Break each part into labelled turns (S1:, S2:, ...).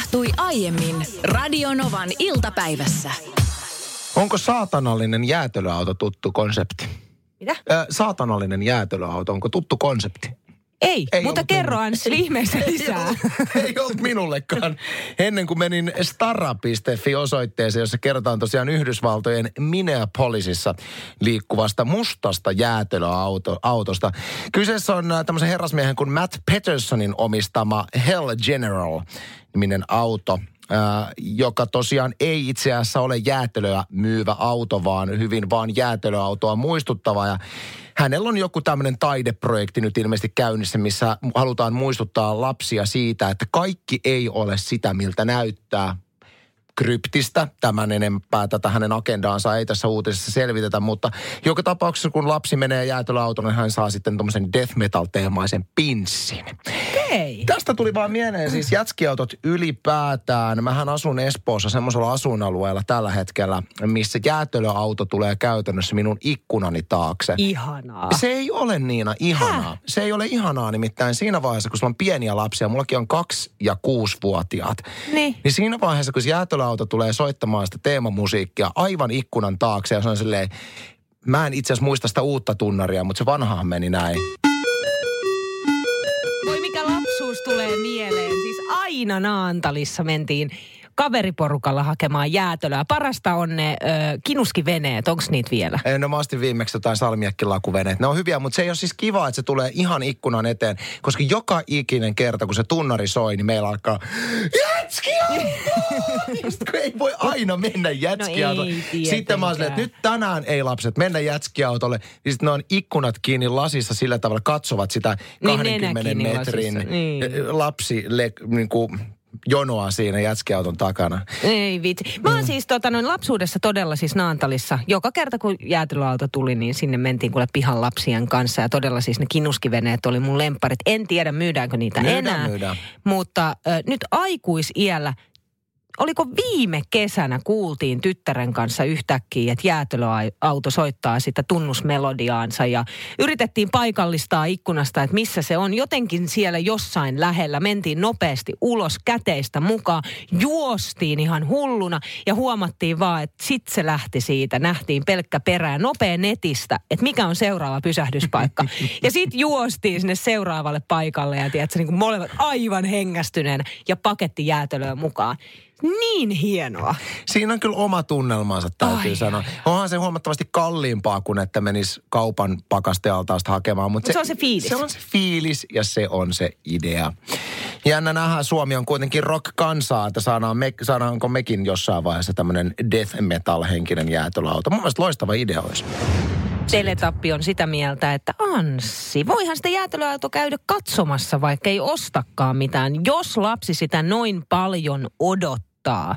S1: tapahtui aiemmin Radionovan iltapäivässä.
S2: Onko saatanallinen jäätelöauto tuttu konsepti?
S3: Mitä?
S2: Ö, saatanallinen jäätelöauto, onko tuttu konsepti?
S3: Ei,
S2: Ei
S3: mutta kerro. Anssi ihmeessä lisää.
S2: Ei, ei ollut minullekaan. Ennen kuin menin stara.fi osoitteeseen, jossa kerrotaan tosiaan Yhdysvaltojen Minneapolisissa liikkuvasta mustasta jäätelöautosta. Kyseessä on äh, tämmöisen herrasmiehen kuin Matt Petersonin omistama Hell General-niminen auto äh, joka tosiaan ei itse asiassa ole jäätelöä myyvä auto, vaan hyvin vaan jäätelöautoa muistuttava. Ja hänellä on joku tämmöinen taideprojekti nyt ilmeisesti käynnissä, missä halutaan muistuttaa lapsia siitä, että kaikki ei ole sitä, miltä näyttää kryptistä. Tämän enempää tätä hänen agendaansa ei tässä uutisessa selvitetä, mutta joka tapauksessa kun lapsi menee jäätelöautoon, niin hän saa sitten tuommoisen death metal-teemaisen pinssin.
S3: Ei.
S2: Tästä tuli vaan mieleen siis jätskiautot ylipäätään. Mähän asun Espoossa semmoisella asuinalueella tällä hetkellä, missä jäätelöauto tulee käytännössä minun ikkunani taakse.
S3: Ihanaa.
S2: Se ei ole Niina ihanaa. Se ei ole ihanaa nimittäin siinä vaiheessa, kun sulla on pieniä lapsia. Mullakin on kaksi- ja kuusivuotiaat.
S3: Niin.
S2: Niin siinä vaiheessa, kun jäätelöauto tulee soittamaan sitä teemamusiikkia aivan ikkunan taakse ja se on silleen, mä en itse asiassa muista sitä uutta tunnaria, mutta se vanhahan meni näin.
S3: Lapsuus tulee mieleen. Siis aina Naantalissa mentiin kaveriporukalla hakemaan jäätölöä. Parasta on ne ö, kinuskiveneet. Onko niitä vielä?
S2: Ei, No mä ostin viimeksi jotain salmiakkilakuveneet. Ne on hyviä, mutta se ei ole siis kiva, että se tulee ihan ikkunan eteen. Koska joka ikinen kerta, kun se tunnari soi, niin meillä alkaa kun ei voi aina mennä jätskiautolle.
S3: No ei
S2: sitten mä oon että nyt tänään ei lapset mennä jätskiautolle. Niin sitten ne on ikkunat kiinni lasissa sillä tavalla, katsovat sitä
S3: Niin,
S2: 20
S3: nenä kiinni
S2: metrin
S3: niin.
S2: lapsi le, niin kuin, jonoa siinä jätskiauton takana.
S3: Ei vitsi. Mä oon siis tota, noin lapsuudessa todella siis Naantalissa. Joka kerta kun jäätelöauto tuli, niin sinne mentiin kuule pihan lapsien kanssa. Ja todella siis ne kinuskiveneet oli mun lemparit. En tiedä myydäänkö niitä
S2: Myydään,
S3: enää.
S2: myydään.
S3: Mutta äh, nyt aikuisiällä Oliko viime kesänä kuultiin tyttären kanssa yhtäkkiä, että jäätelöauto soittaa sitä tunnusmelodiaansa ja yritettiin paikallistaa ikkunasta, että missä se on. Jotenkin siellä jossain lähellä mentiin nopeasti ulos käteistä mukaan, juostiin ihan hulluna ja huomattiin vaan, että sit se lähti siitä. Nähtiin pelkkä perää nopea netistä, että mikä on seuraava pysähdyspaikka. ja sitten juostiin sinne seuraavalle paikalle ja tiedätkö, niin kuin molemmat aivan hengästyneenä ja paketti jäätelöä mukaan. Niin hienoa.
S2: Siinä on kyllä oma tunnelmansa, täytyy
S3: Ai,
S2: sanoa. Onhan se huomattavasti kalliimpaa kuin että menisi kaupan pakastealtaasta hakemaan. Mutta
S3: Mut se on se fiilis.
S2: Se on se fiilis ja se on se idea. Jännä nähdä, Suomi on kuitenkin rock-kansaa, että saadaan me, saadaanko mekin jossain vaiheessa tämmöinen death metal-henkinen jäätelöauto. Mun mielestä loistava idea olisi.
S3: Teletappi on sitä mieltä, että Anssi, voihan sitä jäätelöauto käydä katsomassa, vaikka ei ostakaan mitään, jos lapsi sitä noin paljon odottaa auttaa.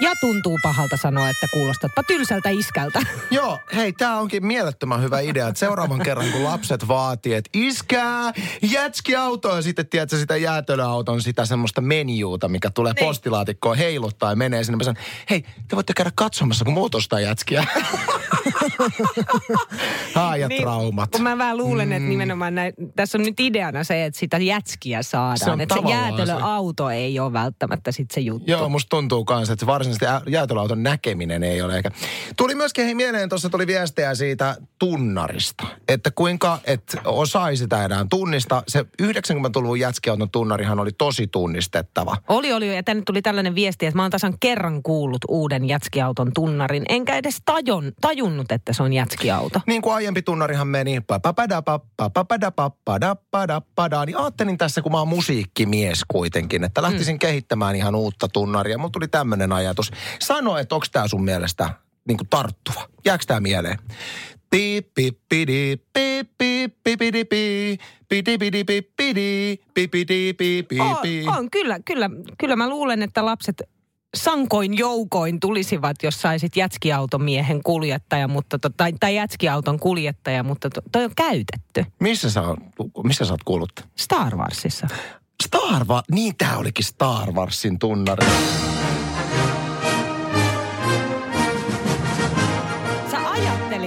S3: Ja tuntuu pahalta sanoa, että kuulostatpa tylsältä iskältä.
S2: Joo, hei, tämä onkin mielettömän hyvä idea, että seuraavan kerran kun lapset vaatii, että iskää, jätski auto ja sitten tiedätkö sitä jäätelöauton sitä semmoista menjuuta, mikä tulee
S3: Niin.
S2: postilaatikkoon heiluttaa ja menee sinne. Mä sanon, hei, te voitte käydä katsomassa, kun muut ostaa jätskiä. Haa, ja traumat.
S3: Kun mä vähän luulen, että nimenomaan näin, tässä on nyt ideana se, että sitä jätskiä saadaan.
S2: Se
S3: että se jäätelöauto ei ole välttämättä sit se juttu.
S2: Joo, musta tuntuu kanssa, että varsinaisesti jäätelöauton näkeminen ei ole. Eikä. Tuli myöskin hei, mieleen, tuossa tuli viestejä siitä tunnarista. Että kuinka et osaisi sitä enää tunnista. Se 90-luvun jätskiauton tunnarihan oli tosi tunnistettava.
S3: Oli, oli. Ja tänne tuli tällainen viesti, että mä oon tasan kerran kuullut uuden jätskiauton tunnarin. Enkä edes tajon, tajunnut, että se on jätskiauto.
S2: Niin kuin aiempi tunnarihan meni, niin ajattelin tässä, kun mä oon musiikkimies kuitenkin, että lähtisin mm. kehittämään ihan uutta tunnaria. Mulla tuli tämmöinen ajatus. Sano, että onko tämä sun mielestä niin kuin tarttuva? Jääkö tämä mieleen?
S3: On, on kyllä, kyllä, kyllä mä luulen, että lapset sankoin joukoin tulisivat, jos saisit jätskiautomiehen kuljettaja, mutta to, tai, tai jätskiauton kuljettaja, mutta to, toi on käytetty.
S2: Missä sä, missä sä oot kuullut?
S3: Star Warsissa.
S2: Star Wars, niin tää olikin Star Warsin tunnari.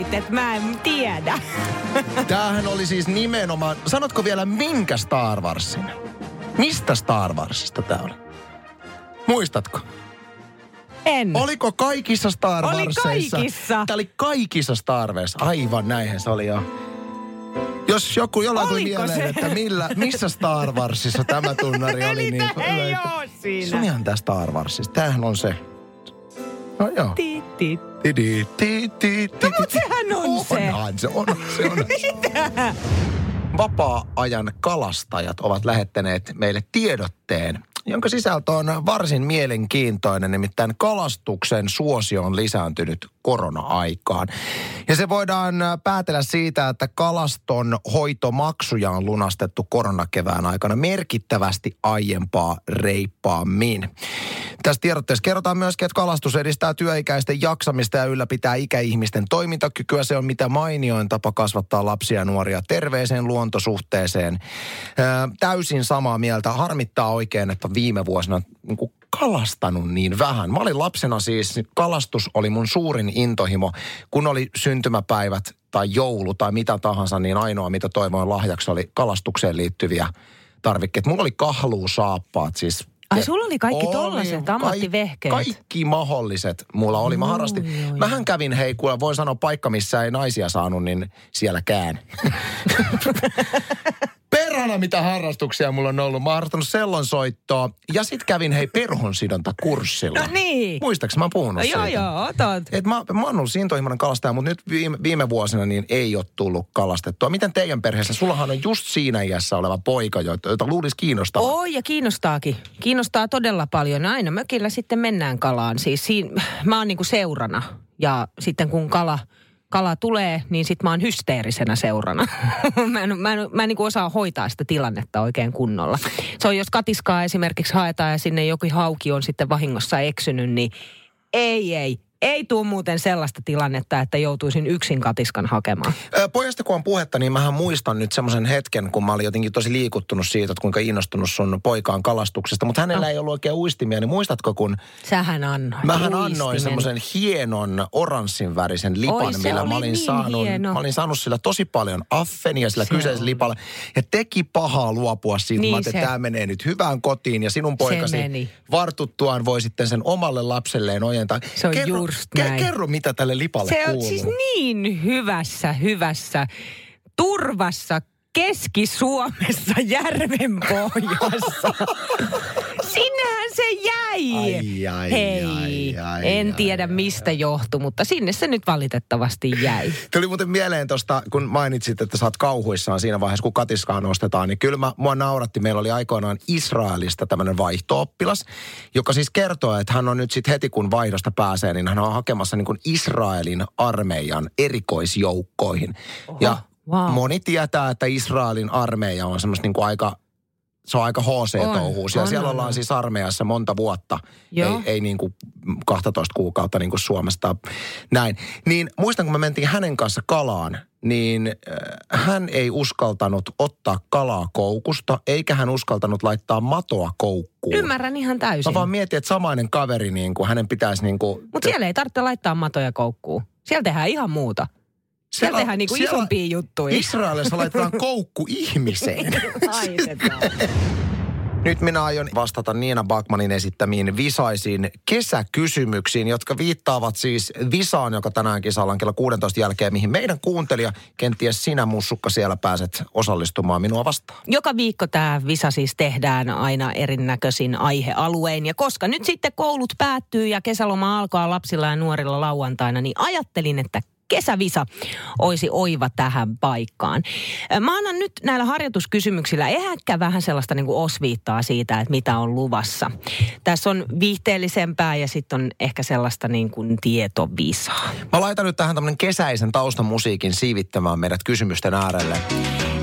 S3: Ajattelit, että mä en tiedä.
S2: Tämähän oli siis nimenomaan, sanotko vielä minkä Star Warsin? Mistä Star Warsista tämä oli? Muistatko?
S3: En.
S2: Oliko kaikissa Star
S3: Oli
S2: Warsissa?
S3: kaikissa.
S2: Tämä oli kaikissa Star Wars. Aivan näinhän se oli jo. Jos joku jollain tuli mieleen,
S3: se?
S2: että millä, missä Star Warsissa tämä tunnari oli.
S3: Eli
S2: niin
S3: ei oo siinä.
S2: Se on ihan tää Star Warsissa. Tämähän on se. No joo.
S3: Ti, ti.
S2: Ti, ti, ti,
S3: No, mut sehän on se.
S2: Onhan se, on se. On.
S3: Mitä?
S2: Vapaa-ajan kalastajat ovat lähettäneet meille tiedotteen, jonka sisältö on varsin mielenkiintoinen, nimittäin kalastuksen suosio on lisääntynyt korona-aikaan. Ja se voidaan äh, päätellä siitä, että kalaston hoitomaksuja on lunastettu koronakevään aikana merkittävästi aiempaa reippaammin. Tässä tiedotteessa kerrotaan myöskin, että kalastus edistää työikäisten jaksamista ja ylläpitää ikäihmisten toimintakykyä. Se on mitä mainioin tapa kasvattaa lapsia ja nuoria terveeseen luontosuhteeseen. Ö, täysin samaa mieltä. Harmittaa oikein, että viime vuosina niin kalastanut niin vähän. Mä olin lapsena siis, kalastus oli mun suurin intohimo. Kun oli syntymäpäivät tai joulu tai mitä tahansa, niin ainoa mitä toivoin lahjaksi oli kalastukseen liittyviä tarvikkeita. Mulla oli kahluusaappaat, siis
S3: Ai sulla oli kaikki tollaset ammattivehkeet.
S2: Kaikki mahdolliset mulla oli. Mä
S3: Joo,
S2: harrastin.
S3: joo,
S2: Mähän kävin, hei, kuule, voin sanoa paikka, missä ei naisia saanut, niin sielläkään. Perhana mitä harrastuksia mulla on ollut. Mä oon harrastanut sellonsoittoa ja sit kävin, hei, perhonsidontakurssilla.
S3: No niin.
S2: Muistaaks mä oon puhunut
S3: No joo,
S2: siitä?
S3: joo, otot.
S2: Et mä, mä oon ollut intohimoinen kalastaja, mutta nyt viime, viime vuosina niin ei ole tullut kalastettua. Miten teidän perheessä? Sullahan on just siinä iässä oleva poika, jota, jota luulisi kiinnostavan.
S3: Oi ja kiinnostaakin. Kiinnostaa todella paljon. Aina mökillä sitten mennään kalaan. Siis siinä, mä oon niinku seurana. Ja sitten kun kala, kala tulee, niin sitten mä oon hysteerisenä seurana. mä en, mä en, mä en niinku osaa hoitaa sitä tilannetta oikein kunnolla. Se on, jos katiskaa esimerkiksi haetaan ja sinne joku hauki on sitten vahingossa eksynyt, niin ei, ei. Ei tuu muuten sellaista tilannetta, että joutuisin yksin katiskan hakemaan.
S2: Pojasta kun on puhetta, niin mähän muistan nyt semmoisen hetken, kun mä olin jotenkin tosi liikuttunut siitä, että kuinka innostunut sun poikaan kalastuksesta. Mutta hänellä
S3: No.
S2: ei ollut oikein uistimia, niin muistatko, kun
S3: Sähän annoit
S2: Mähän annoin
S3: uistimen.
S2: semmoisen hienon oranssin värisen lipan,
S3: Oi,
S2: millä mä olin,
S3: niin
S2: saanut,
S3: hieno.
S2: mä olin saanut sillä tosi paljon affenia sillä
S3: Se
S2: kyseisellä
S3: oli.
S2: lipalla. Ja teki pahaa luopua siitä.
S3: Niin
S2: mä että tämä menee nyt hyvään kotiin ja sinun poikasi vartuttuaan voi sitten sen omalle lapselleen ojentaa.
S3: Se on
S2: kerro,
S3: just
S2: ke-
S3: näin.
S2: kerro, mitä tälle lipalle
S3: Se on
S2: kuuluu.
S3: siis niin hyvässä, hyvässä turvassa Keski-Suomessa järven pohjassa. Sinnehän se jäi.
S2: Ai, ai,
S3: Hei,
S2: ai, ai,
S3: en
S2: ai,
S3: tiedä mistä johtui, mutta sinne se nyt valitettavasti jäi.
S2: Tuli muuten mieleen tuosta, kun mainitsit, että oot kauhuissaan siinä vaiheessa, kun katiskaa nostetaan, niin kyllä mä, mua nauratti. Meillä oli aikoinaan Israelista tämmöinen vaihtooppilas, joka siis kertoo, että hän on nyt sitten heti kun vaihdosta pääsee, niin hän on hakemassa niin kuin Israelin armeijan erikoisjoukkoihin.
S3: Oho,
S2: ja
S3: wow.
S2: moni tietää, että Israelin armeija on semmoista niin kuin aika se on aika HC-touhuus. Ja
S3: On,
S2: siellä
S3: on,
S2: ollaan siis armeijassa monta vuotta.
S3: Joo.
S2: Ei, ei niin kuin 12 kuukautta niin kuin Suomesta. Näin. Niin muistan, kun me mentiin hänen kanssa kalaan, niin äh, hän ei uskaltanut ottaa kalaa koukusta, eikä hän uskaltanut laittaa matoa koukkuun.
S3: Ymmärrän ihan täysin.
S2: Mä vaan mietin, että samainen kaveri, niin kuin, hänen pitäisi niin kuin...
S3: Mutta siellä ei tarvitse laittaa matoja koukkuun. Siellä tehdään ihan muuta. Siellä tehdään niinku
S2: siellä-
S3: isompia juttuja.
S2: Israelissa laitetaan koukku ihmiseen.
S3: Laitetaan.
S2: Nyt minä aion vastata Niina Bakmanin esittämiin visaisiin kesäkysymyksiin, jotka viittaavat siis visaan, joka tänään kisalla on kello 16 jälkeen, mihin meidän kuuntelija, kenties sinä mussukka siellä pääset osallistumaan minua vastaan.
S3: Joka viikko tämä visa siis tehdään aina erinäköisin aihealuein. Ja koska nyt sitten koulut päättyy ja kesäloma alkaa lapsilla ja nuorilla lauantaina, niin ajattelin, että kesävisa olisi oiva tähän paikkaan. Mä annan nyt näillä harjoituskysymyksillä ehäkkä vähän sellaista niin kuin osviittaa siitä, että mitä on luvassa. Tässä on viihteellisempää ja sitten on ehkä sellaista niin kuin tietovisaa.
S2: Mä laitan nyt tähän tämmönen kesäisen taustamusiikin siivittämään meidät kysymysten äärelle.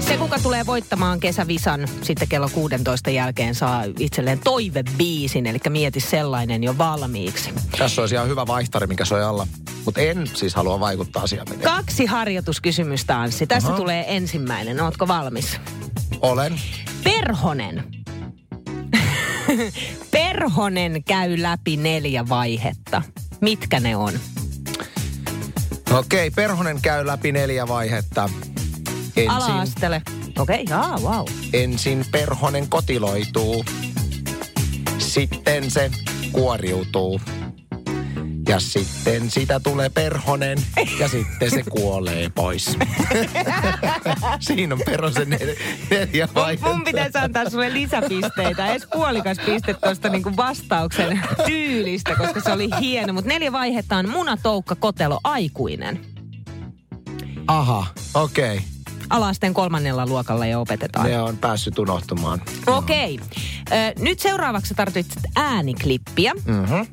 S3: Se, kuka tulee voittamaan kesävisan sitten kello 16 jälkeen, saa itselleen toivebiisin, eli mieti sellainen jo valmiiksi.
S2: Tässä olisi ihan hyvä vaihtari, mikä soi alla. Mutta en siis halua vaikuttaa asiaan.
S3: Kaksi harjoituskysymystä, Anssi. Tässä
S2: Aha.
S3: tulee ensimmäinen. Ootko valmis?
S2: Olen.
S3: Perhonen. Perhonen käy läpi neljä vaihetta. Mitkä ne on?
S2: Okei, Perhonen käy läpi neljä vaihetta. Ensin,
S3: Ala-astele. Okei, okay, jaa, wow.
S2: ensin Perhonen kotiloituu. Sitten se kuoriutuu. Ja sitten sitä tulee perhonen ja sitten se kuolee pois. Siinä on perhosen nel- neljä vaihetta.
S3: Mun pitäisi antaa sulle lisäpisteitä. Edes puolikas piste tuosta niinku vastauksen tyylistä, koska se oli hieno. Mutta neljä vaihetta on muna, toukka, kotelo, aikuinen.
S2: Aha, okei. Okay.
S3: Alasteen kolmannella luokalla jo opetetaan.
S2: Ne on päässyt unohtumaan.
S3: Okei. Okay. Nyt seuraavaksi tarvitset ääniklippiä.
S2: Mhm.
S3: Ö,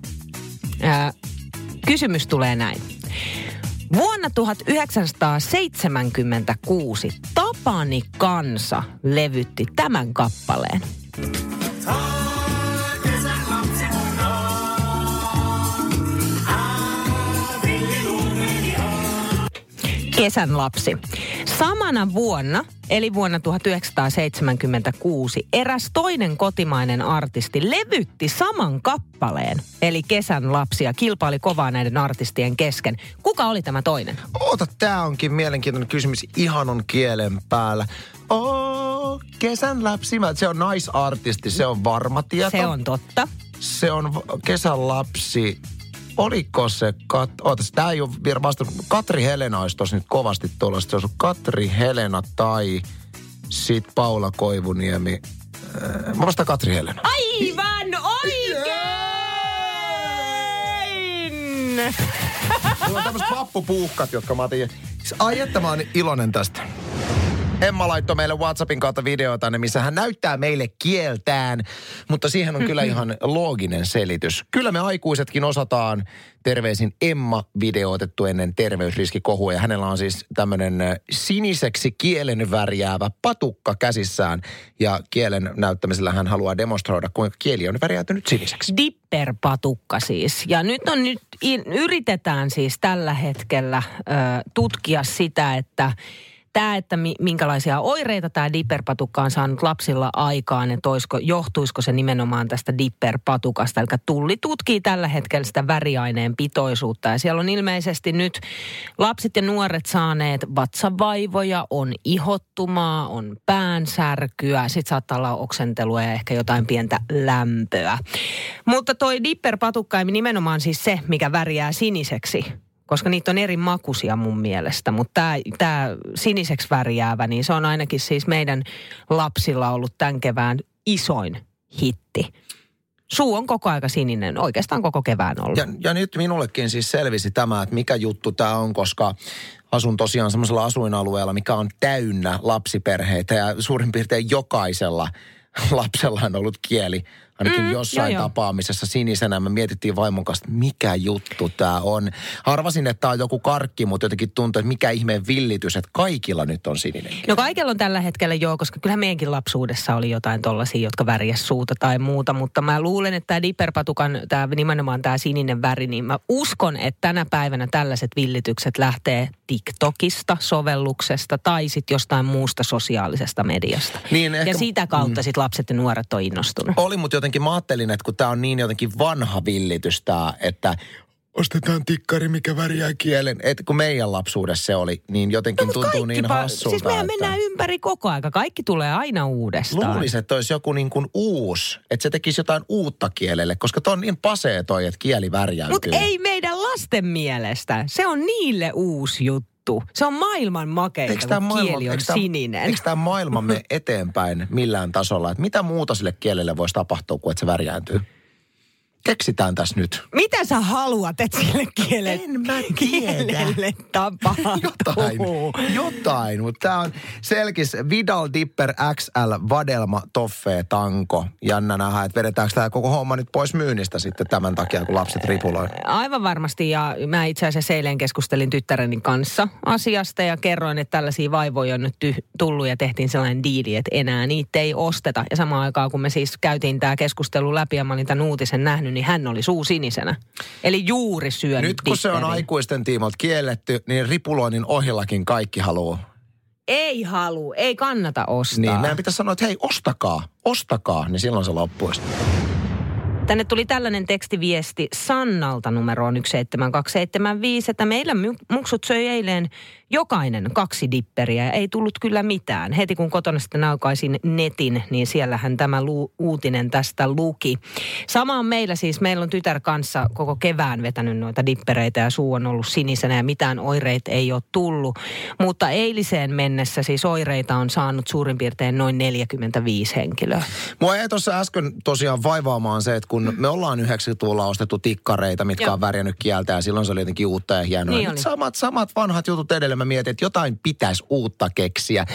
S3: Kysymys tulee näin. Vuonna 1976 Tapani Kansa levytti tämän kappaleen. Kesän lapsi. Samana vuonna, eli vuonna 1976, eräs toinen kotimainen artisti levytti saman kappaleen, eli Kesän lapsi, ja kilpaili kovaa näiden artistien kesken. Kuka oli tämä toinen?
S2: Oota, tää onkin mielenkiintoinen kysymys ihan on kielen päällä. Oh, kesän lapsi. Se on naisartisti, se on varma tieto.
S3: Se on totta.
S2: Se on kesän lapsi. Oliko se, Kat... Ootas, tää ei ole vielä vastannut. Katri Helena olisi tossa nyt kovasti tuollaista. Se olisi Katri Helena tai sit Paula Koivuniemi. Äh, Mä vastaan Katri Helena.
S3: Aivan oikein!
S2: Mulla on tämmöiset vappupuuhkat, jotka mä otin. Ai että mä oon iloinen tästä. Emma laittoi meille WhatsAppin kautta videota, missä hän näyttää meille kieltään, mutta siihen on kyllä ihan looginen selitys. Kyllä me aikuisetkin osataan. Terveisin Emma video otettu ennen terveysriskikohua ja hänellä on siis tämmöinen siniseksi kielen värjäävä patukka käsissään ja kielen näyttämisellä hän haluaa demonstroida, kuinka kieli on värjäytynyt siniseksi.
S3: Dipperpatukka siis. Ja nyt on nyt, yritetään siis tällä hetkellä ö, tutkia sitä, että tämä, että mi, minkälaisia oireita tämä dipperpatukka on saanut lapsilla aikaan, että oisko, johtuisiko se nimenomaan tästä dipperpatukasta. Eli tulli tutkii tällä hetkellä sitä väriaineen pitoisuutta ja siellä on ilmeisesti nyt lapset ja nuoret saaneet vatsavaivoja, on ihottumaa, on päänsärkyä, sitten saattaa olla oksentelua ja ehkä jotain pientä lämpöä. Mutta toi dipperpatukka ei nimenomaan siis se, mikä värjää siniseksi koska niitä on eri makuisia mun mielestä. Mutta tämä siniseksi värjäävä, niin se on ainakin siis meidän lapsilla ollut tämän kevään isoin hitti. Suu on koko aika sininen, oikeastaan koko kevään ollut.
S2: Ja, ja nyt minullekin siis selvisi tämä, että mikä juttu tämä on, koska asun tosiaan semmoisella asuinalueella, mikä on täynnä lapsiperheitä ja suurin piirtein jokaisella lapsella on ollut kieli ainakin
S3: Mm,
S2: jossain
S3: joo,
S2: tapaamisessa sinisenä. Me mietittiin vaimon kanssa, että mikä juttu tämä on. Arvasin, että tämä on joku karkki, mutta jotenkin tuntuu, että mikä ihmeen villitys, että kaikilla nyt on sininen. kieli.
S3: No kaikella on tällä hetkellä joo, koska kyllähän meidänkin lapsuudessa oli jotain tollaisia, jotka värjäs suuta tai muuta, mutta mä luulen, että tämä dipperpatukan, tämä nimenomaan tämä sininen väri, niin mä uskon, että tänä päivänä tällaiset villitykset lähtee TikTokista, sovelluksesta tai sitten jostain muusta sosiaalisesta mediasta.
S2: Niin, ehkä-
S3: ja sitä kautta mm. sitten lapset ja nuoret on innostunut.
S2: Oli, mutta jotenkin mä ajattelin, että kun tämä on niin jotenkin vanha villitys tää, että ostetaan tikkari, mikä värjää kielen. Että kun meidän lapsuudessa se oli, niin jotenkin
S3: No,
S2: tuntuu niin
S3: pa-
S2: hassulta.
S3: Siis mehän
S2: että...
S3: mennään ympäri koko aika. Kaikki tulee aina uudestaan.
S2: Luulisin, että olisi joku niin kuin uusi, että se tekisi jotain uutta kielelle, koska toi on niin pasee toi, että kieli värjäytyy.
S3: Mutta ei meidän lasten mielestä. Se on niille uusi juttu. Se on maailman makeinta,
S2: Eikö
S3: kun
S2: tämä maailma,
S3: kieli on
S2: eikö tää-
S3: sininen.
S2: Eikö tämä maailma mene eteenpäin millään tasolla? Että mitä muuta sille kielelle voisi tapahtua, kuin että se värjääntyy? Keksitään tässä nyt.
S3: Mitä sä haluat, että sille kielelle,
S2: En mä
S3: kielelle tapahtuu?
S2: Jotain, jotain, mutta tämä on selkis Vidal Dipper XL Vadelma Toffee Tanko. Jännä nähdä, että vedetäänkö tämä koko homma nyt pois myynnistä sitten tämän takia, kun lapset ripuloi.
S3: Aivan varmasti ja mä itse asiassa eilen keskustelin tyttäreni kanssa asiasta ja kerroin, että tällaisia vaivoja on nyt ty- tullut ja tehtiin sellainen diili, että enää niitä ei osteta. Ja samaan aikaan kun me siis käytiin tämä keskustelu läpi ja mä olin tämän uutisen nähnyt, niin hän oli suu sinisenä. Eli juuri syönyt
S2: Nyt kun se on aikuisten tiimolta kielletty, niin ripuloinnin ohillakin kaikki haluaa.
S3: Ei halu, ei kannata ostaa.
S2: Niin, meidän pitäisi sanoa, että hei, ostakaa, ostakaa, niin silloin se loppuisi.
S3: Tänne tuli tällainen tekstiviesti Sannalta numeroon 17275, että meillä muksut söi eilen jokainen kaksi dipperiä ja ei tullut kyllä mitään. Heti kun kotona sitten aukaisin netin, niin siellähän tämä lu- uutinen tästä luki. Sama on meillä siis, meillä on tytär kanssa koko kevään vetänyt noita dippereitä ja suu on ollut sinisenä ja mitään oireita ei ole tullut. Mutta eiliseen mennessä siis oireita on saanut suurin piirtein noin 45 henkilöä.
S2: Mua ei tuossa äsken tosiaan vaivaamaan se, että kun me ollaan 90-luvulla ostettu tikkareita, mitkä Joo. on värjännyt kieltä ja silloin se oli jotenkin uutta ja hienoa. Niin samat, samat vanhat jutut edelleen mä mietin, että jotain pitäisi uutta keksiä.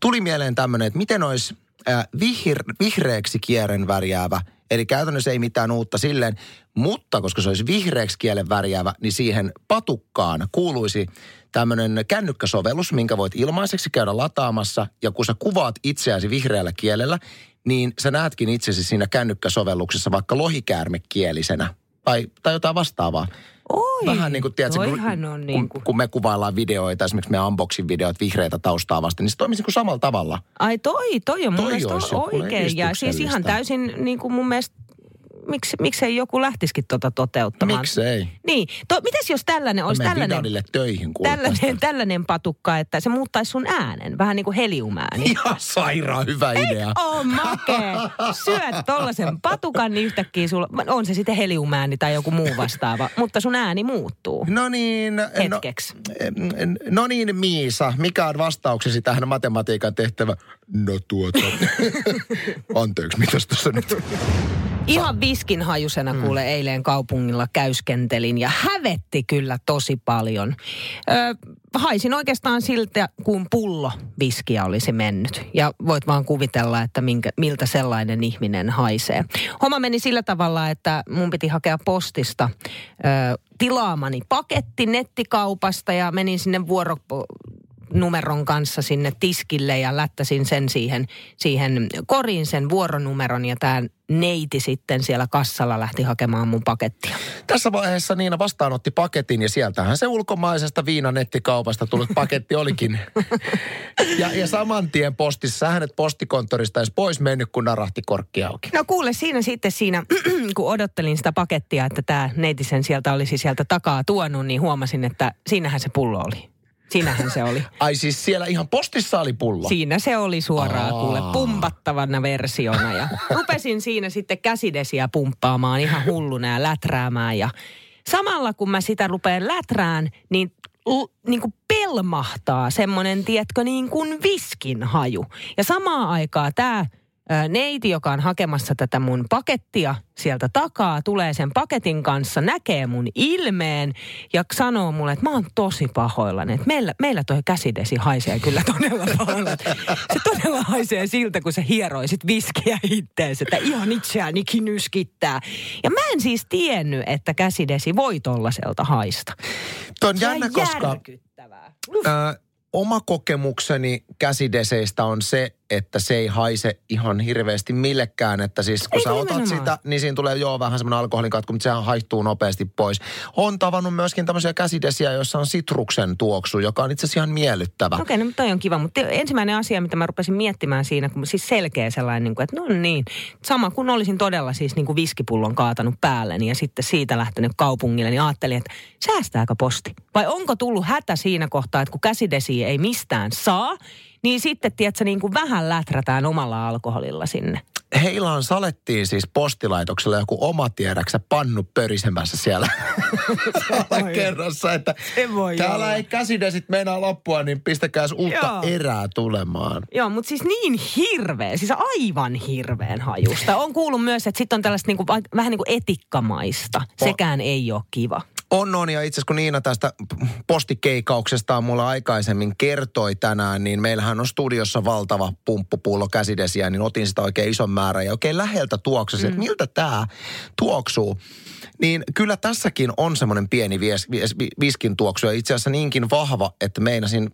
S2: Tuli mieleen tämmöinen, että miten olisi äh, vihir, vihreäksi kieren värjäävä, eli käytännössä ei mitään uutta silleen, mutta koska se olisi vihreäksi kielen värjäävä, niin siihen patukkaan kuuluisi tämmöinen kännykkäsovellus, minkä voit ilmaiseksi käydä lataamassa. Ja kun sä kuvaat itseäsi vihreällä kielellä, niin sä näetkin itsesi siinä kännykkäsovelluksessa vaikka lohikäärmekielisenä tai, tai jotain vastaavaa.
S3: Oi,
S2: Vähän niin kuin, tiedätkö, kun,
S3: on niin
S2: kuin... kun, me kuvaillaan videoita, esimerkiksi me unboxing videot vihreitä taustaa vasten, niin se toimisi niin samalla tavalla.
S3: Ai toi, toi on mun toi mielestä oikein. Ja siis ihan täysin niin kuin mun mielestä miksi, miksei joku lähtisikin tuota toteuttamaan?
S2: Miksei?
S3: Niin. To, mites jos tällainen olisi tällainen...
S2: töihin
S3: tällainen, tällainen patukka, että se muuttaisi sun äänen, vähän niin kuin heliumääni.
S2: Ihan sairaan hyvä idea.
S3: Eik oo makee. Syöt tollasen patukan, niin yhtäkkiä sulla, on se sitten heliumääni tai joku muu vastaava, mutta sun ääni muuttuu.
S2: No niin. No-
S3: Hetkeksi.
S2: No, no niin, Miisa, mikä on vastauksesi tähän matematiikan tehtävä? No tuota. Anteeksi, mitäs tässä nyt?
S3: Ihan viskin hajusena mm. kuule eilen kaupungilla käyskentelin ja hävetti kyllä tosi paljon. Ö, haisin oikeastaan siltä, kun pullo viskiä olisi mennyt. Ja voit vaan kuvitella, että minkä, miltä sellainen ihminen haisee. Homma meni sillä tavalla, että mun piti hakea postista ö, tilaamani paketti nettikaupasta ja menin sinne vuoro numeron kanssa sinne tiskille ja lättäsin sen siihen, siihen koriin sen vuoronumeron ja tämä neiti sitten siellä kassalla lähti hakemaan mun pakettia.
S2: Tässä vaiheessa Niina vastaanotti paketin ja sieltähän se ulkomaisesta viinannettikaupasta tullut paketti olikin. ja, ja saman tien postissa, hänet postikonttorista edes pois mennyt, kun narahti korkki auki.
S3: No kuule, siinä sitten siinä, kun odottelin sitä pakettia, että tämä neiti sen sieltä olisi sieltä takaa tuonut, niin huomasin, että siinähän se pullo oli. Siinähän se oli.
S2: Ai siis siellä ihan postissa oli pullo?
S3: Siinä se oli suoraan Aa. kuule pumpattavana versiona. Ja rupesin siinä sitten käsidesiä pumppaamaan ihan hulluna ja läträämään. Ja samalla kun mä sitä rupean läträän, niin niin kuin pelmahtaa semmoinen, tietkö, niin kuin viskin haju. Ja samaan aikaa tämä neiti, joka on hakemassa tätä mun pakettia sieltä takaa, tulee sen paketin kanssa, näkee mun ilmeen ja sanoo mulle, että mä oon tosi pahoillani. Että meillä, meillä toi käsidesi haisee kyllä todella pahoilla. Se todella haisee siltä, kun sä hieroisit viskiä itteensä, että ihan itseäänikin nyskittää. Ja mä en siis tiennyt, että käsidesi voi tollaselta haista.
S2: Tuo on jännä, koska... Äh, oma kokemukseni käsideseistä on se, että se ei haise ihan hirveästi millekään. Että siis kun ei sä otat sitä, niin siinä tulee joo vähän semmoinen alkoholin katku, mutta sehän haihtuu nopeasti pois. On tavannut myöskin tämmöisiä käsidesiä, joissa on sitruksen tuoksu, joka on itse asiassa ihan miellyttävä.
S3: Okei, okay, no toi on kiva. Mutta ensimmäinen asia, mitä mä rupesin miettimään siinä, kun siis selkeä sellainen, niin kuin, että no niin, sama kuin olisin todella siis niin kuin viskipullon kaatanut päälleni ja sitten siitä lähtenyt kaupungille, niin ajattelin, että säästääkö posti? Vai onko tullut hätä siinä kohtaa, että kun käsidesi ei mistään saa, niin sitten, tiedätkö, niin kuin vähän läträtään omalla alkoholilla sinne.
S2: Heilaan salettiin siis postilaitoksella joku oma tiedäksä pannu pörisemässä siellä, siellä kerrassa, että täällä olla. ei käsidesit meinaa loppua, niin pistäkää uutta Joo. erää tulemaan.
S3: Joo, mutta siis niin hirveä, siis aivan hirveän hajusta. On kuullut myös, että sitten on tällaista niinku, vähän niin kuin etikkamaista. Sekään ei ole kiva.
S2: On, on. Ja itse asiassa kun Niina tästä postikeikauksesta mulla aikaisemmin kertoi tänään, niin meillähän on studiossa valtava pumppupullo käsidesiä, niin otin sitä oikein ison määrän ja oikein läheltä tuoksesi, mm. että miltä tämä tuoksuu. Niin kyllä tässäkin on semmoinen pieni vies, vies, viskin tuoksu ja itse asiassa niinkin vahva, että meinasin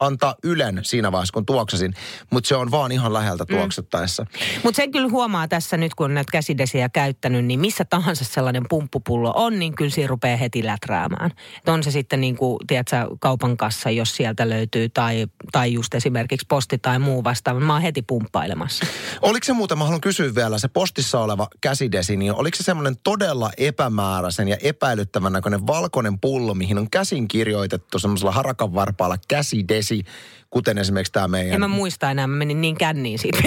S2: antaa ylen siinä vaiheessa, kun tuoksasin. Mutta se on vaan ihan läheltä
S3: Mm.
S2: tuoksuttaessa.
S3: Mutta sen kyllä huomaa tässä nyt, kun on näitä käsidesiä käyttänyt, niin missä tahansa sellainen pumppupullo on, niin kyllä siinä rupeaa heti läträämään. Et on se sitten niin kuin, tiedätkö, kaupan kassa, jos sieltä löytyy, tai, tai just esimerkiksi posti tai muu vastaava. Mä oon heti pumppailemassa.
S2: Oliko se muuten, mä haluan kysyä vielä, se postissa oleva käsidesi, niin oliko se semmoinen todella epämääräisen ja epäilyttävän näköinen valkoinen pullo, mihin on käsin kirjoitettu semmoisella harakan varpaalla käsidesi, kuten esimerkiksi tämä meidän...
S3: En mä muista enää, mä menin niin känniin siitä.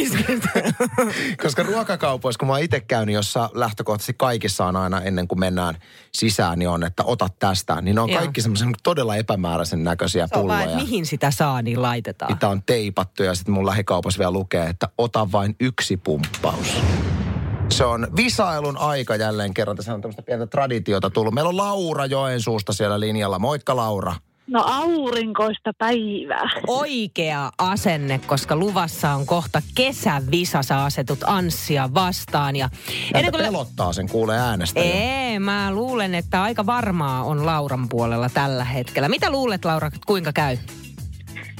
S2: Koska ruokakaupoissa, kun mä itse käynyt, jossa lähtökohtaisesti kaikissa on aina ennen kuin mennään sisään, niin on, että ota tästä. Niin ne on
S3: Joo.
S2: kaikki semmoisen todella epämääräisen näköisiä
S3: Se vaan,
S2: pulloja.
S3: että mihin sitä saa, niin laitetaan.
S2: Mitä on teipattu ja sitten mun lähikaupassa vielä lukee, että ota vain yksi pumppaus. Se on visailun aika jälleen kerran. Tässä on tämmöistä pientä traditiota tullut. Meillä on Laura Joensuusta siellä linjalla. Moikka Laura.
S4: No aurinkoista päivää.
S3: Oikea asenne, koska luvassa on kohta kesävisa, sä asetut Anssia vastaan. Ja
S2: Näitä
S3: kuin
S2: pelottaa sen kuulee äänestä jo.
S3: Ei, mä luulen, että aika varmaa on Lauran puolella tällä hetkellä. Mitä luulet, Laura, kuinka käy?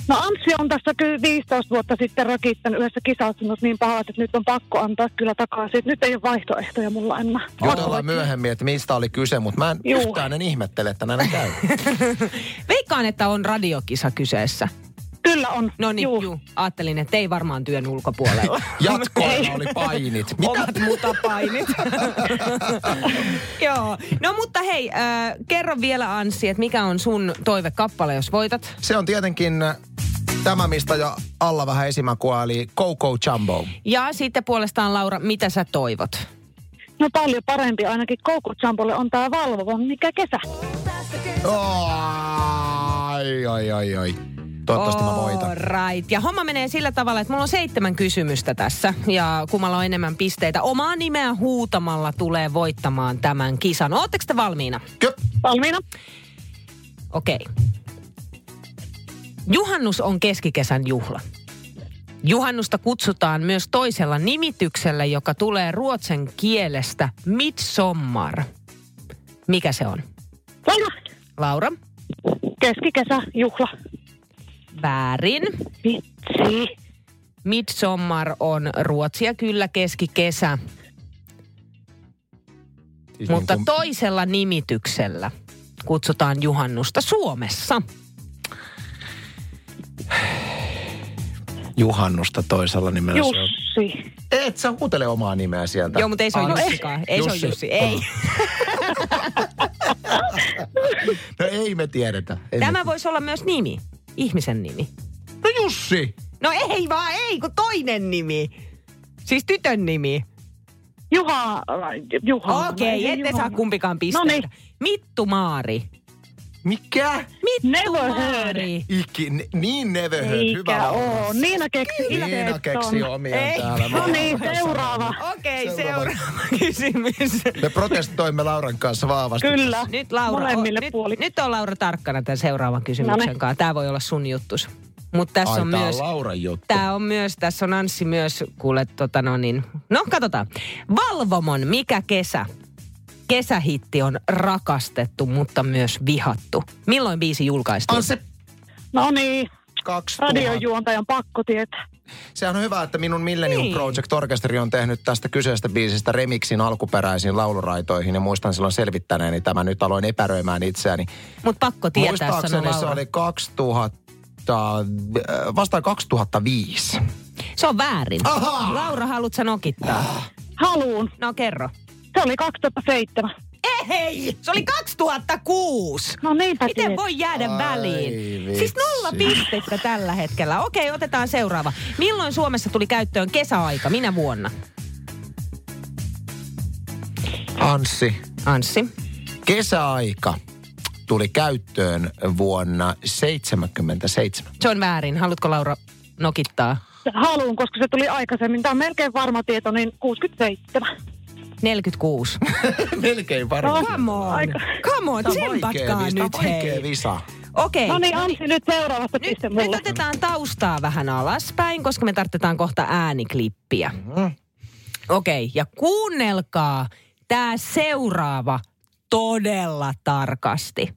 S4: No Anssi on tässä kyllä 15 vuotta sitten rakittänyt yhdessä kisassa, mutta niin pahat, että nyt on pakko antaa kyllä takaisin. Nyt ei ole vaihtoehtoja mulla enää.
S2: Jutellaan myöhemmin, että mistä oli kyse, mutta mä en
S4: Juu.
S2: yhtään en ihmettele, että näin käy.
S3: Veikkaan, että on radiokisa kyseessä.
S4: Kyllä on.
S3: No niin,
S4: Juu.
S3: juu. Ajattelin, että ei varmaan työn ulkopuolella.
S2: Jatkoilla oli painit. Mitä?
S3: Ovat mutapainit. Joo. No mutta hei, äh, kerro vielä Anssi, että mikä on sun toivekappale, jos voitat?
S2: Se on tietenkin tämä, mistä jo alla vähän esimakua, eli Coco Jumbo.
S3: Ja sitten puolestaan Laura, mitä sä toivot?
S4: No paljon parempi ainakin Coco Jumbolle on tää valvova, mikä kesä.
S2: Ai, ai, ai, ai. Toivottavasti mä voitan.
S3: Right. Ja homma menee sillä tavalla, että mulla on seitsemän kysymystä tässä. Ja kummalla on enemmän pisteitä. Omaa nimeä huutamalla tulee voittamaan tämän kisan. Ootteko te valmiina?
S2: Kö?
S4: Valmiina?
S3: Okei. Juhannus on keskikesän juhla. Juhannusta kutsutaan myös toisella nimityksellä, joka tulee ruotsin kielestä midsommar. Mikä se on?
S4: Sano.
S3: Laura?
S4: Keskikesä, juhla.
S3: Väärin.
S4: Vitsi.
S3: Midsommar on ruotsia kyllä keskikesä,
S2: Siis
S3: mutta
S2: niin kuin
S3: toisella nimityksellä kutsutaan juhannusta Suomessa.
S2: Juhannusta toisella nimellä. se on.
S4: Jussi.
S2: Et sä huutele omaa nimeä sieltä.
S3: Joo, mutta ei se ole. Jussikaan. Ei se ole Jussi, ei.
S2: No ei me tiedetä. Ei me...
S3: Tämä voisi olla myös nimi, ihmisen nimi.
S2: No Jussi.
S3: No ei vaan, ei, kun toinen nimi. Siis tytön nimi.
S4: Juha. Juha.
S3: Okei, ette saa kumpikaan pisteitä.
S4: Noniin.
S3: Mittu Maari.
S2: Mikä?
S3: Mittu
S4: Never heard.
S3: Maari.
S2: Ikin, niin never heard. Hyvä
S4: Eikä
S2: Laura.
S4: oo. Niina keksi
S2: Niina
S4: itse
S2: keksi
S4: ton.
S2: omia
S3: Ei.
S2: täällä.
S4: No niin, seuraava.
S3: Okei,
S2: Seuraava.
S3: seuraava kysymys.
S2: Me protestoimme Lauran kanssa vahvasti.
S4: Kyllä.
S3: Nyt Laura,
S4: Molemmille
S3: nyt,
S4: puoli.
S3: nyt on Laura tarkkana tämän seuraavan kysymyksen
S4: Noniin.
S3: kanssa. Tämä voi olla sun juttus. Mutta tässä
S2: Ai,
S3: on
S2: tää
S3: myös...
S2: on Lauran juttu.
S3: Tämä on myös, tässä on Anssi myös, kuule, tota no niin. No, katsotaan. Valvomon, mikä kesä? Kesähitti on rakastettu, mutta myös vihattu. Milloin biisi julkaistiin?
S2: On se
S4: No niin,
S2: 2000.
S4: radiojuontajan pakko tietää.
S2: Sehän on hyvä, että minun Millennium
S3: Niin.
S2: Project Orkesteri on tehnyt tästä kyseisestä biisistä remixin alkuperäisiin lauluraitoihin. Ja muistan silloin selvittäneeni tämä. Nyt aloin epäröimään itseäni.
S3: Mutta pakko tietää,
S2: Muistaakseni se oli 2000, äh, vastaan 2005.
S3: Se on väärin.
S2: Ahaa!
S3: Laura, haluatko nokittaa?
S4: Haluun.
S3: No kerro.
S4: Se oli 2007.
S3: Ei, se oli 2006.
S4: No niinpä
S3: Miten
S4: tiedät.
S3: voi jäädä
S2: Ai
S3: väliin?
S2: vitsi.
S3: Siis nolla pistettä tällä hetkellä. Okei, otetaan seuraava. Milloin Suomessa tuli käyttöön kesäaika? Minä vuonna?
S2: Anssi,
S3: Anssi.
S2: kesäaika tuli käyttöön vuonna 77.
S3: Se on väärin. Haluatko Laura nokittaa?
S4: Haluun, koska se tuli aikaisemmin. Tämä on melkein varma tieto, niin 67.
S3: 46.
S2: Melkein varma.
S4: No,
S3: Come on.
S4: Aika.
S3: Come on, tsempatkaa nyt
S2: Vaikea
S3: hei.
S2: visa.
S3: Okei.
S4: No niin,
S3: no
S4: Anssi, nyt seuraavasta
S3: Nyt,
S4: piste
S3: nyt
S4: mulle.
S3: otetaan taustaa vähän alaspäin, koska me tarvitaan kohta ääniklippiä.
S2: Mhm.
S3: Okei, ja kuunnelkaa tämä seuraava todella tarkasti.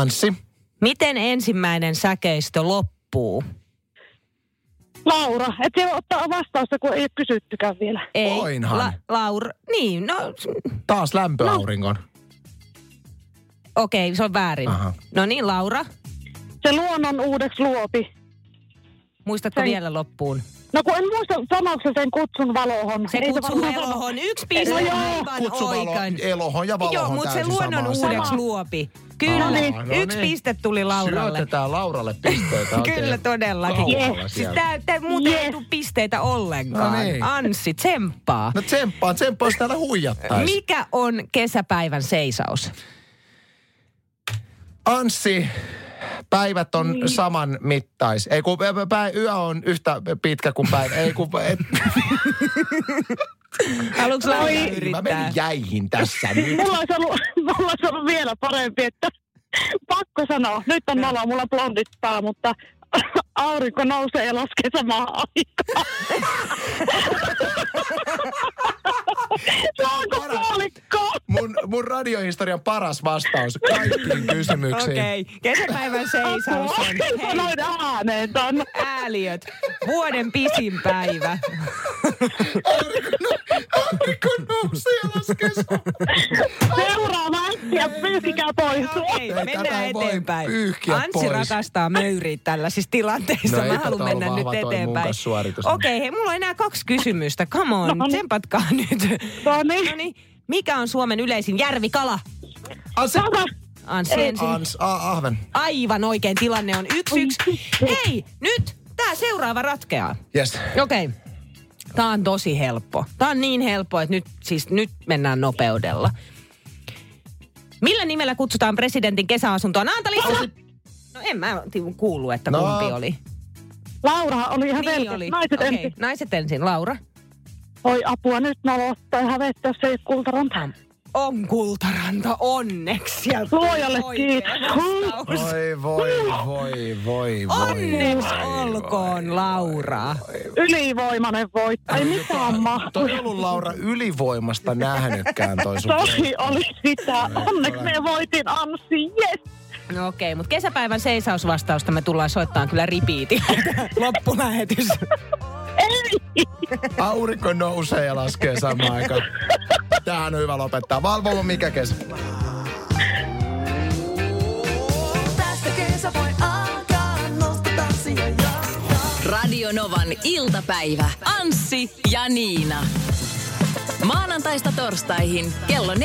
S2: Anssi.
S3: Miten ensimmäinen säkeistö loppuu?
S4: Laura, et se ottaa vastausta, kun ei ole kysyttykään vielä.
S3: Ei.
S2: Voinhan.
S3: Laura, niin, no
S2: Taas lämpöauringon.
S3: okei, se on väärin.
S2: Aha.
S3: No niin, Laura,
S4: Se luonnon uudeksi luopi.
S3: muistatko
S4: Sen-
S3: vielä loppuun?
S4: No kun en muista, sanoiko se sen kutsun valohon.
S3: Se
S4: Ei
S3: kutsuu
S4: varmaan
S3: elohon. Yksi piste
S4: No joo,
S3: aivan
S2: Kutsu valo,
S3: oikein.
S2: elohon ja valohon
S3: Joo, mutta se luonnon uudeksi
S4: Sama.
S3: luopi. Kyllä,
S2: Aa, no
S3: yksi
S2: niin.
S3: piste tuli Lauralle.
S2: Syötetään Lauralle pisteitä
S3: Kyllä todellakin. Siis
S2: siellä.
S3: tää, tää muuten ei
S4: Yes.
S3: tule pisteitä ollenkaan.
S2: No niin.
S3: Anssi, tsemppaa.
S2: No tsemppaan, tsemppaa, jos täällä huijattais.
S3: Mikä on kesäpäivän seisaus?
S2: Anssi, päivät on
S3: Niin.
S2: saman mittais. Ei kun pä- yö on yhtä pitkä kuin päivä. Ei kun... Et,
S3: Haluatko
S2: mä
S3: yrittää?
S2: menin jäihin tässä nyt.
S4: Mulla olisi, ollut, mulla olisi ollut vielä parempi, että pakko sanoa. Nyt on nolo, mulla on blondit pää, mutta aurinko nousee ja laskee samaan aikaan. Saanko puolikkoa?
S2: Mun, mun radiohistorian paras vastaus kaikkiin kysymyksiin.
S3: Okei, okay. kesäpäivän seisaus on hei,
S4: Sanoin ääneen ton.
S3: ääliöt. Vuoden pisin päivä.
S2: Aurinko nousee ja laskee
S4: Seuraava äkkiä, pyyhkikää pois.
S3: Okei,
S2: Ei,
S3: mennään eteenpäin.
S2: pyyhkiä
S3: Anssi
S2: pois.
S3: rakastaa möyriä tällaisissa tilanteissa.
S2: No
S3: Mä haluan mennä nyt eteenpäin. Okei, hei, mulla on enää kaksi kysymystä. Come on,
S4: No niin.
S3: tsempatkaa nyt.
S4: No niin.
S3: No niin, mikä on Suomen yleisin järvikala?
S4: Sano.
S3: Anssi ensin.
S2: Ans, a, ahven.
S3: Aivan oikein, tilanne on yksi yksi. Hei, nyt tää seuraava ratkeaa.
S2: Yes.
S3: Okei. Okay. Tää on tosi helppo. Tää on niin helppo, että nyt, siis nyt mennään nopeudella. Millä nimellä kutsutaan presidentin kesäasuntoa? Naantalissa? No en mä kuulu, että
S2: No.
S3: kumpi oli.
S4: Laura oli ihan
S3: Niin
S4: velkeä.
S3: oli.
S4: Naiset
S3: Okei,
S4: ensin.
S3: Naiset ensin. Laura?
S4: Oi apua, nyt nolottaa hävettä, jos ei kultaranta.
S3: On kultaranta, onneksi. Sieltä
S4: Luojalle kiitos.
S2: Voi, voi, voi, voi, voi.
S3: Onneksi olkoon, Laura.
S4: Ylivoimainen voitto. Ei mitään mahtu.
S2: Toi ei ollut Laura ylivoimasta nähnytkään toi sun
S4: Tosi oli sitä. Onneksi me voitin Anssi, yes.
S3: No okei, mutta kesäpäivän seisausvastausta me tullaan soittamaan kyllä ripiitin loppulähetys.
S4: Ei.
S2: Aurinko nousee ja laskee samaan aikaan. Tähän on hyvä lopettaa. Valvomo mikä kesä?
S5: Tästä kesä voi alkaa, nosta tanssia ja
S1: Radio Novan iltapäivä. Anssi ja Niina. Maanantaista torstaihin kello 14.18.